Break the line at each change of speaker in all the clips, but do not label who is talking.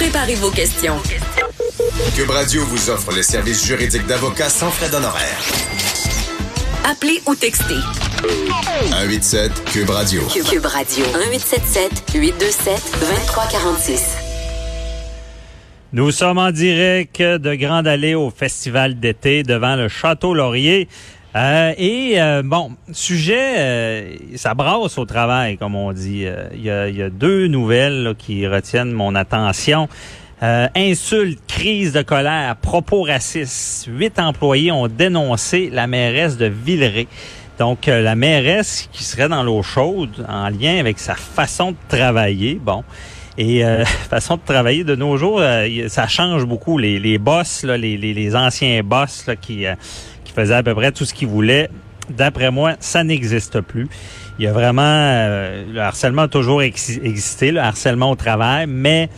Préparez vos questions.
Cube Radio vous offre les services juridiques d'avocats sans frais d'honoraires.
Appelez ou textez.
187 Cube Radio.
Cube Radio. 1877 827 2346.
Nous sommes en direct de Grande Allée au Festival d'été devant le Château Laurier. Euh, et euh, bon, sujet, euh, ça brasse au travail, comme on dit. Il y, a, deux nouvelles qui retiennent mon attention. insulte, crise de colère, propos racistes. Huit employés ont dénoncé la mairesse de Villeray. Donc, la mairesse qui serait dans l'eau chaude en lien avec sa façon de travailler. Bon. Et façon de travailler de nos jours, ça change beaucoup. Les, boss, les, anciens boss qui faisait à peu près tout ce qu'il voulait. D'après moi, ça n'existe plus. Il y a vraiment euh, le harcèlement a toujours existé, le harcèlement au travail, mais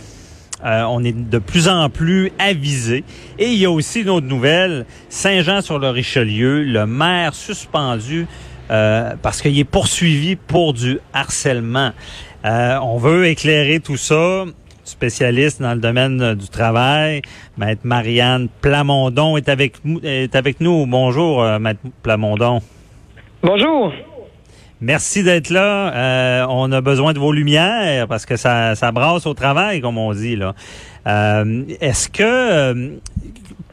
euh, on est de plus en plus avisé. Et il y a aussi une autre nouvelle, Saint-Jean-sur-le-Richelieu, le maire suspendu euh, parce qu'il est poursuivi pour du harcèlement. on veut éclairer tout ça spécialiste dans le domaine du travail. Maître Marianne Plamondon est avec, est avec nous. Bonjour, euh, Maître Plamondon.
Bonjour.
Merci d'être là. Euh, on a besoin de vos lumières parce que ça, ça brasse au travail, comme on dit. là. Euh, est-ce que,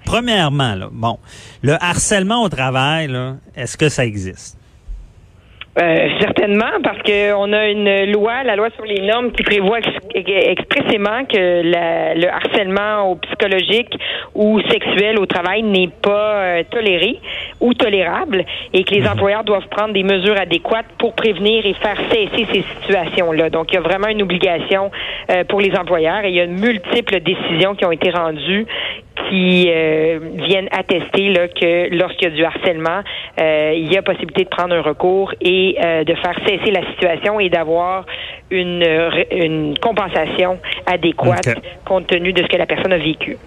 premièrement, là, bon, le harcèlement au travail, est-ce que ça existe?
Euh, certainement, parce qu'on a une loi, la loi sur les normes, qui prévoit expressément que le harcèlement au psychologique ou sexuel au travail n'est pas euh, toléré ou tolérable et que les mhm. employeurs doivent prendre des mesures adéquates pour prévenir et faire cesser ces situations-là. Donc, il y a vraiment une obligation euh, pour les employeurs et il y a multiples décisions qui ont été rendues qui euh, viennent attester là, que lorsqu'il y a du harcèlement, euh, il y a possibilité de prendre un recours et euh, de faire cesser la situation et d'avoir une, une compensation adéquate compte tenu de ce que la personne a vécu.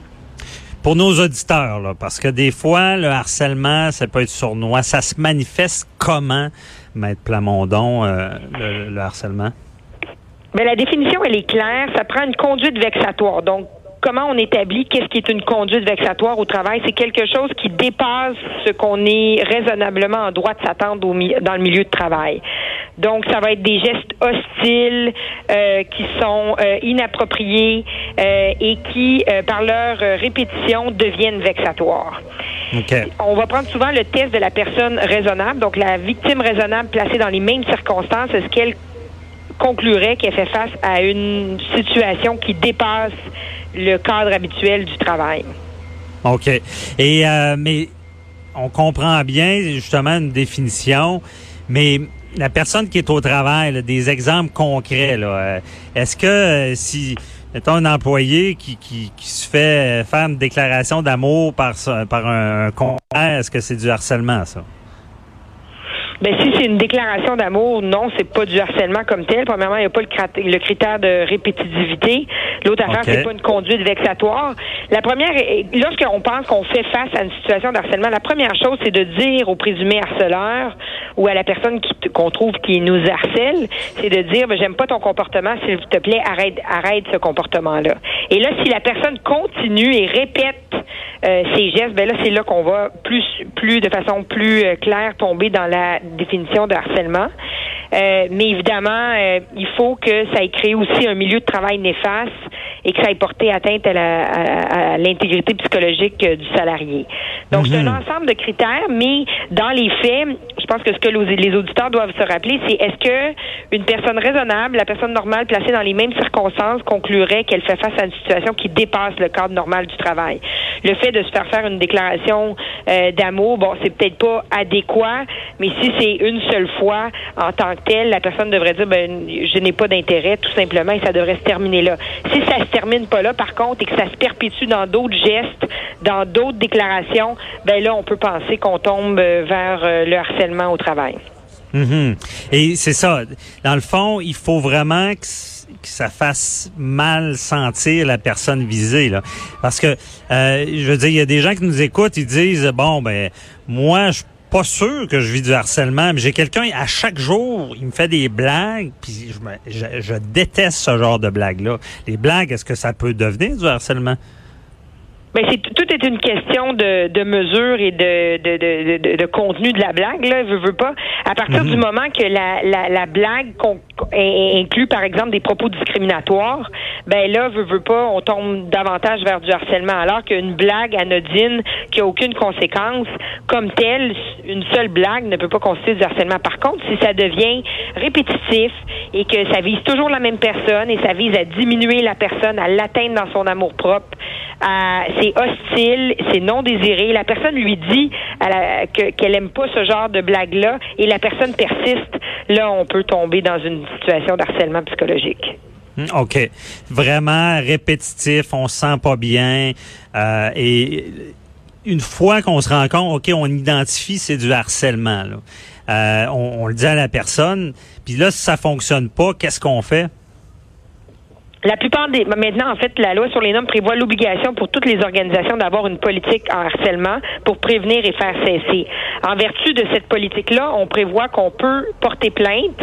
Pour nos auditeurs, là, parce que des fois, le harcèlement, ça peut être sournois. Ça se manifeste comment, Maître Plamondon, le, le harcèlement?
Ben, la définition, elle est claire. Ça prend une conduite vexatoire. Donc, comment on établit qu'est-ce qui est une conduite vexatoire au travail. C'est quelque chose qui dépasse ce qu'on est raisonnablement en droit de s'attendre dans le milieu de travail. Donc, ça va être des gestes hostiles euh, qui sont euh, inappropriés euh, et qui, par leur répétition, deviennent vexatoires. On va prendre souvent le test de la personne raisonnable. Donc, la victime raisonnable placée dans les mêmes circonstances, est-ce qu'elle conclurait qu'elle fait face à une situation qui dépasse le cadre habituel du travail.
OK. Et euh, mais on comprend bien justement une définition, mais la personne qui est au travail, des exemples concrets, là, euh, est-ce que euh, si mettons un employé qui, qui, qui, se fait faire une déclaration d'amour par, par un, un est-ce que c'est du harcèlement, ça?
Ben si c'est une déclaration d'amour, non, c'est pas du harcèlement comme tel. Premièrement, il n'y a pas le, critère de répétitivité. L'autre affaire, c'est pas une conduite vexatoire. La première, lorsqu'on pense qu'on fait face à une situation de harcèlement, la première chose, c'est de dire au présumé harceleur ou à la personne qu'on trouve qui nous harcèle, c'est de dire, ben, j'aime pas ton comportement, s'il te plaît, arrête, arrête ce comportement-là. Et là, si la personne continue et répète euh, ces gestes, ben là, c'est là qu'on va plus, plus de façon plus euh, claire tomber dans la définition de harcèlement. Euh, mais évidemment, euh, il faut que ça ait créé aussi un milieu de travail néfaste et que ça ait porté atteinte à l'intégrité psychologique euh, du salarié. Donc, c'est un mhm. ensemble de critères, mais dans les faits, je pense que ce que les auditeurs doivent se rappeler, c'est est-ce que une personne raisonnable, la personne normale placée dans les mêmes circonstances, conclurait qu'elle fait face à une situation qui dépasse le cadre normal du travail? le fait de se faire faire une déclaration euh, d'amour, bon, c'est peut-être pas adéquat, mais si c'est une seule fois en tant que telle, la personne devrait dire, ben, je n'ai pas d'intérêt, tout simplement, et ça devrait se terminer là. Si ça se termine pas là, par contre, et que ça se perpétue dans d'autres gestes, dans d'autres déclarations, ben là, on peut penser qu'on tombe euh, vers euh, le harcèlement au travail.
Mhm. Et c'est ça. Dans le fond, il faut vraiment que, ça fasse mal sentir la personne visée, là. Parce que, euh, je veux dire, il y a des gens qui nous écoutent, ils disent, bon, ben, moi, je pas sûr que je vis du harcèlement, mais j'ai quelqu'un à chaque jour, il me fait des blagues, puis je, je déteste ce genre de blagues-là. Les blagues, est-ce que ça peut devenir du harcèlement?
Ben c'est tout est une question de, de mesure et de, de, de, de, contenu de la blague là, veut, veut pas. À partir du mhm. moment que la, la, la blague inclut par exemple des propos discriminatoires, ben là veut, veut pas, on tombe davantage vers du harcèlement. Alors qu'une blague anodine qui a aucune conséquence comme telle, une seule blague ne peut pas constituer du harcèlement. Par contre, si ça devient répétitif et que ça vise toujours la même personne et ça vise à diminuer la personne, à l'atteindre dans son amour propre, c'est hostile, c'est non désiré. La personne lui dit qu'elle aime pas ce genre de blague-là et la personne persiste. Là, on peut tomber dans une situation d'harcèlement psychologique.
Hmm, OK. Vraiment répétitif, on se sent pas bien. Euh, et une fois qu'on se rend compte, OK, on identifie c'est du harcèlement. Euh, on, on, le dit à la personne. Puis là, si ça fonctionne pas, qu'est-ce qu'on fait?
La plupart des maintenant en fait la loi sur les normes prévoit l'obligation pour toutes les organisations d'avoir une politique en harcèlement pour prévenir et faire cesser. En vertu de cette politique-là, on prévoit qu'on peut porter plainte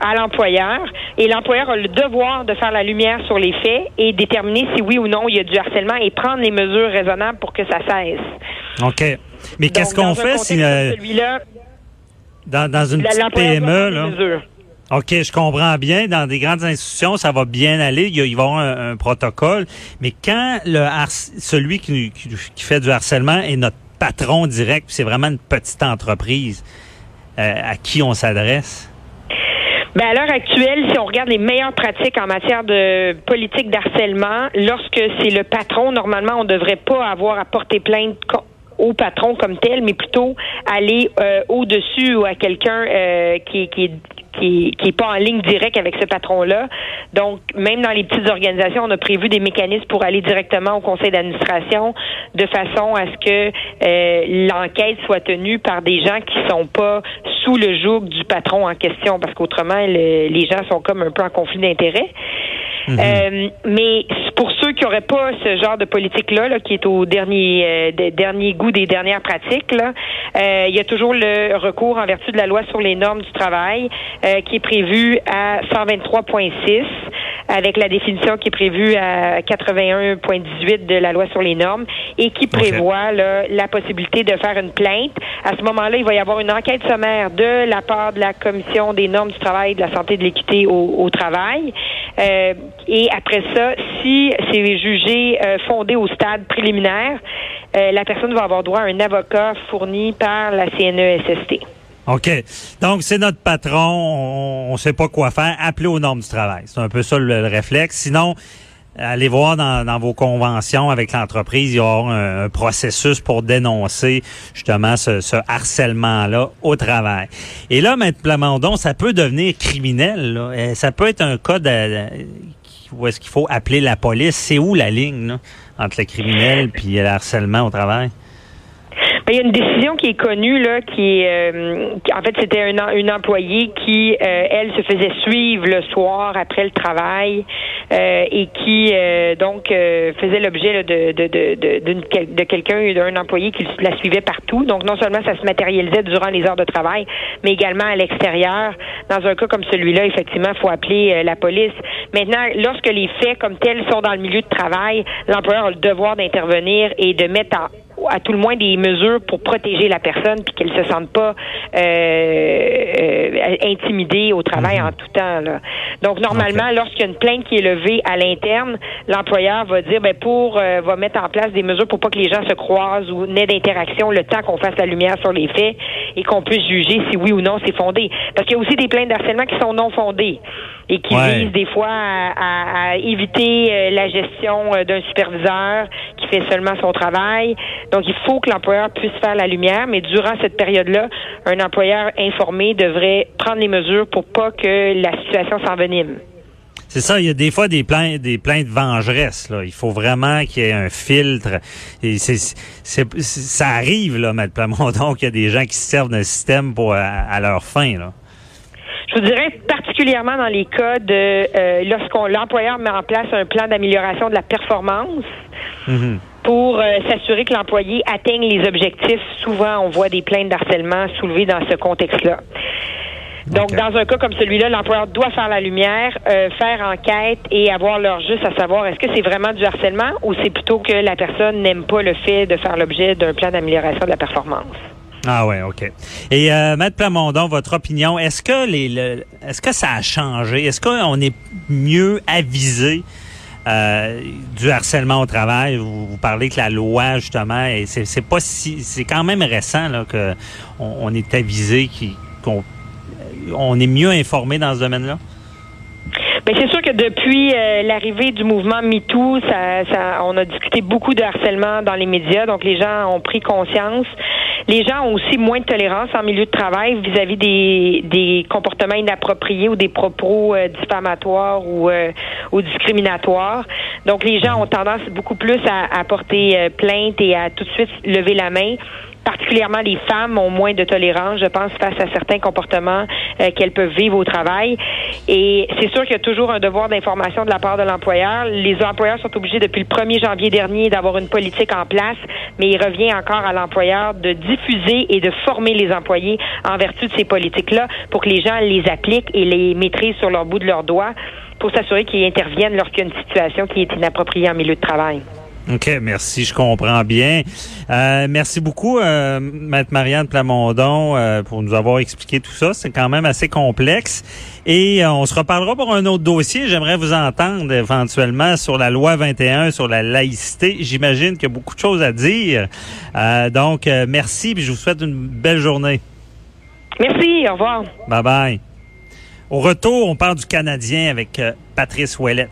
à l'employeur et l'employeur a le devoir de faire la lumière sur les faits et déterminer si oui ou non il y a du harcèlement et prendre les mesures raisonnables pour que ça cesse.
OK. Mais qu'est-ce qu'on fait si euh, dans, dans une petite PME là? OK, je comprends bien. Dans des grandes institutions, ça va bien aller. Il, va y avoir un, protocole. Mais quand le celui qui, qui, fait du harcèlement est notre patron direct, c'est vraiment une petite entreprise, euh, à qui on s'adresse?
Ben à l'heure actuelle, si on regarde les meilleures pratiques en matière de politique d'harcèlement, lorsque c'est le patron, normalement, on ne devrait pas avoir à porter plainte au patron comme tel, mais plutôt aller euh, au-dessus ou à quelqu'un euh, qui, qui, qui n'est pas en ligne directe avec ce patron-là. Donc, même dans les petites organisations, on a prévu des mécanismes pour aller directement au conseil d'administration de façon à ce que euh, l'enquête soit tenue par des gens qui sont pas sous le joug du patron en question, parce qu'autrement, les gens sont comme un peu en conflit d'intérêts. Mhm. Euh, mais pour ceux qui n'auraient pas ce genre de politique-là, là, qui est au dernier, euh, dernier goût des dernières pratiques, là, euh, il y a toujours le recours en vertu de la loi sur les normes du travail euh, qui est prévu à 123.6 avec la définition qui est prévue à 81.18 de la loi sur les normes et qui prévoit la possibilité de faire une plainte. À ce moment-là, il va y avoir une enquête sommaire de la part de la Commission des normes du travail, de la santé et de l'équité au, travail. Euh, et après ça, si c'est jugé euh, fondé au stade préliminaire, euh, la personne va avoir droit à un avocat fourni par la CNESST.
OK. Donc, c'est notre patron, on ne sait pas quoi faire, appelez aux normes du travail. C'est un peu ça le, réflexe. Sinon, allez voir dans, vos conventions avec l'entreprise, il y aura un, processus pour dénoncer justement ce, harcèlement-là au travail. Et là, maintenant, donc, ça peut devenir criminel. Là. Ça peut être un cas de, où est-ce qu'il faut appeler la police? C'est où la ligne entre le criminel et le harcèlement au travail?
Ben, il y a une décision qui est connue là, qui euh, en fait, c'était une, une employée qui, euh, elle, se faisait suivre le soir après le travail euh, et qui donc faisait l'objet de de, de, de, quelqu'un, d'un employé qui la suivait partout. Donc non seulement ça se matérialisait durant les heures de travail, mais également à l'extérieur. Dans un cas comme celui-là, effectivement, il faut appeler la police. Maintenant, lorsque les faits comme tels sont dans le milieu de travail, l'employeur a le devoir d'intervenir et de mettre en à tout le moins des mesures pour protéger la personne puis qu'elle se sente pas euh, euh, intimidée au travail mhm. en tout temps. Là. Donc normalement, lorsqu'il y a une plainte qui est levée à l'interne, l'employeur va dire ben pour euh, va mettre en place des mesures pour pas que les gens se croisent ou n'aient d'interaction le temps qu'on fasse la lumière sur les faits et qu'on puisse juger si oui ou non c'est fondé. Parce qu'il y a aussi des plaintes d'harcèlement qui sont non fondées et qui visent des fois à, à éviter la gestion d'un superviseur qui fait seulement son travail. Donc, il faut que l'employeur puisse faire la lumière, mais durant cette période-là, un employeur informé devrait prendre les mesures pour pas que la situation s'envenime.
C'est ça, il y a des fois des plaintes, des plaintes vengeresses. Là. Il faut vraiment qu'il y ait un filtre. Et c'est, ça arrive, là, M. Plamondon, qu'il y a des gens qui se servent d'un système pour à, leur fin. Là.
Je vous dirais particulièrement dans les cas de euh, lorsqu'on l'employeur met en place un plan d'amélioration de la performance. Mm-hmm. Pour euh, s'assurer que l'employé atteigne les objectifs, souvent on voit des plaintes d'harcèlement soulevées dans ce contexte-là. Donc, dans un cas comme celui-là, l'employeur doit faire la lumière, euh, faire enquête et avoir leur juste à savoir est-ce que c'est vraiment du harcèlement ou c'est plutôt que la personne n'aime pas le fait de faire l'objet d'un plan d'amélioration de la performance.
Ah ouais, ok. Et euh, Maître Plamondon, votre opinion, est-ce que les, est-ce que ça a changé? Est-ce qu'on est mieux avisé euh, du harcèlement au travail? Vous, parlez que la loi justement, c'est, c'est c'est quand même récent là que on, est avisé qu'on on est mieux informé dans ce domaine-là?
Bien, c'est sûr que depuis euh, l'arrivée du mouvement MeToo, ça, on a discuté beaucoup de harcèlement dans les médias, donc les gens ont pris conscience. Les gens ont aussi moins de tolérance en milieu de travail vis-à-vis des, comportements inappropriés ou des propos euh, diffamatoires ou, euh, ou discriminatoires. Donc les gens ont tendance beaucoup plus à, à porter plainte et à tout de suite lever la main particulièrement les femmes ont moins de tolérance, je pense, face à certains comportements euh, qu'elles peuvent vivre au travail. Et c'est sûr qu'il y a toujours un devoir d'information de la part de l'employeur. Les employeurs sont obligés depuis le 1er janvier dernier d'avoir une politique en place, mais il revient encore à l'employeur de diffuser et de former les employés en vertu de ces politiques-là pour que les gens les appliquent et les maîtrisent sur leur bout de leurs doigts pour s'assurer qu'ils interviennent lorsqu'il y a une situation qui est inappropriée en milieu de travail.
OK, merci, je comprends bien. Euh, merci beaucoup, euh, Maître Marianne Plamondon, euh, pour nous avoir expliqué tout ça. C'est quand même assez complexe. Et euh, on se reparlera pour un autre dossier. J'aimerais vous entendre éventuellement sur la loi 21, sur la laïcité. J'imagine qu'il y a beaucoup de choses à dire. donc, merci, puis je vous souhaite une belle journée.
Merci, au revoir.
Bye bye. Au retour, on parle du Canadien avec Patrice Ouellette.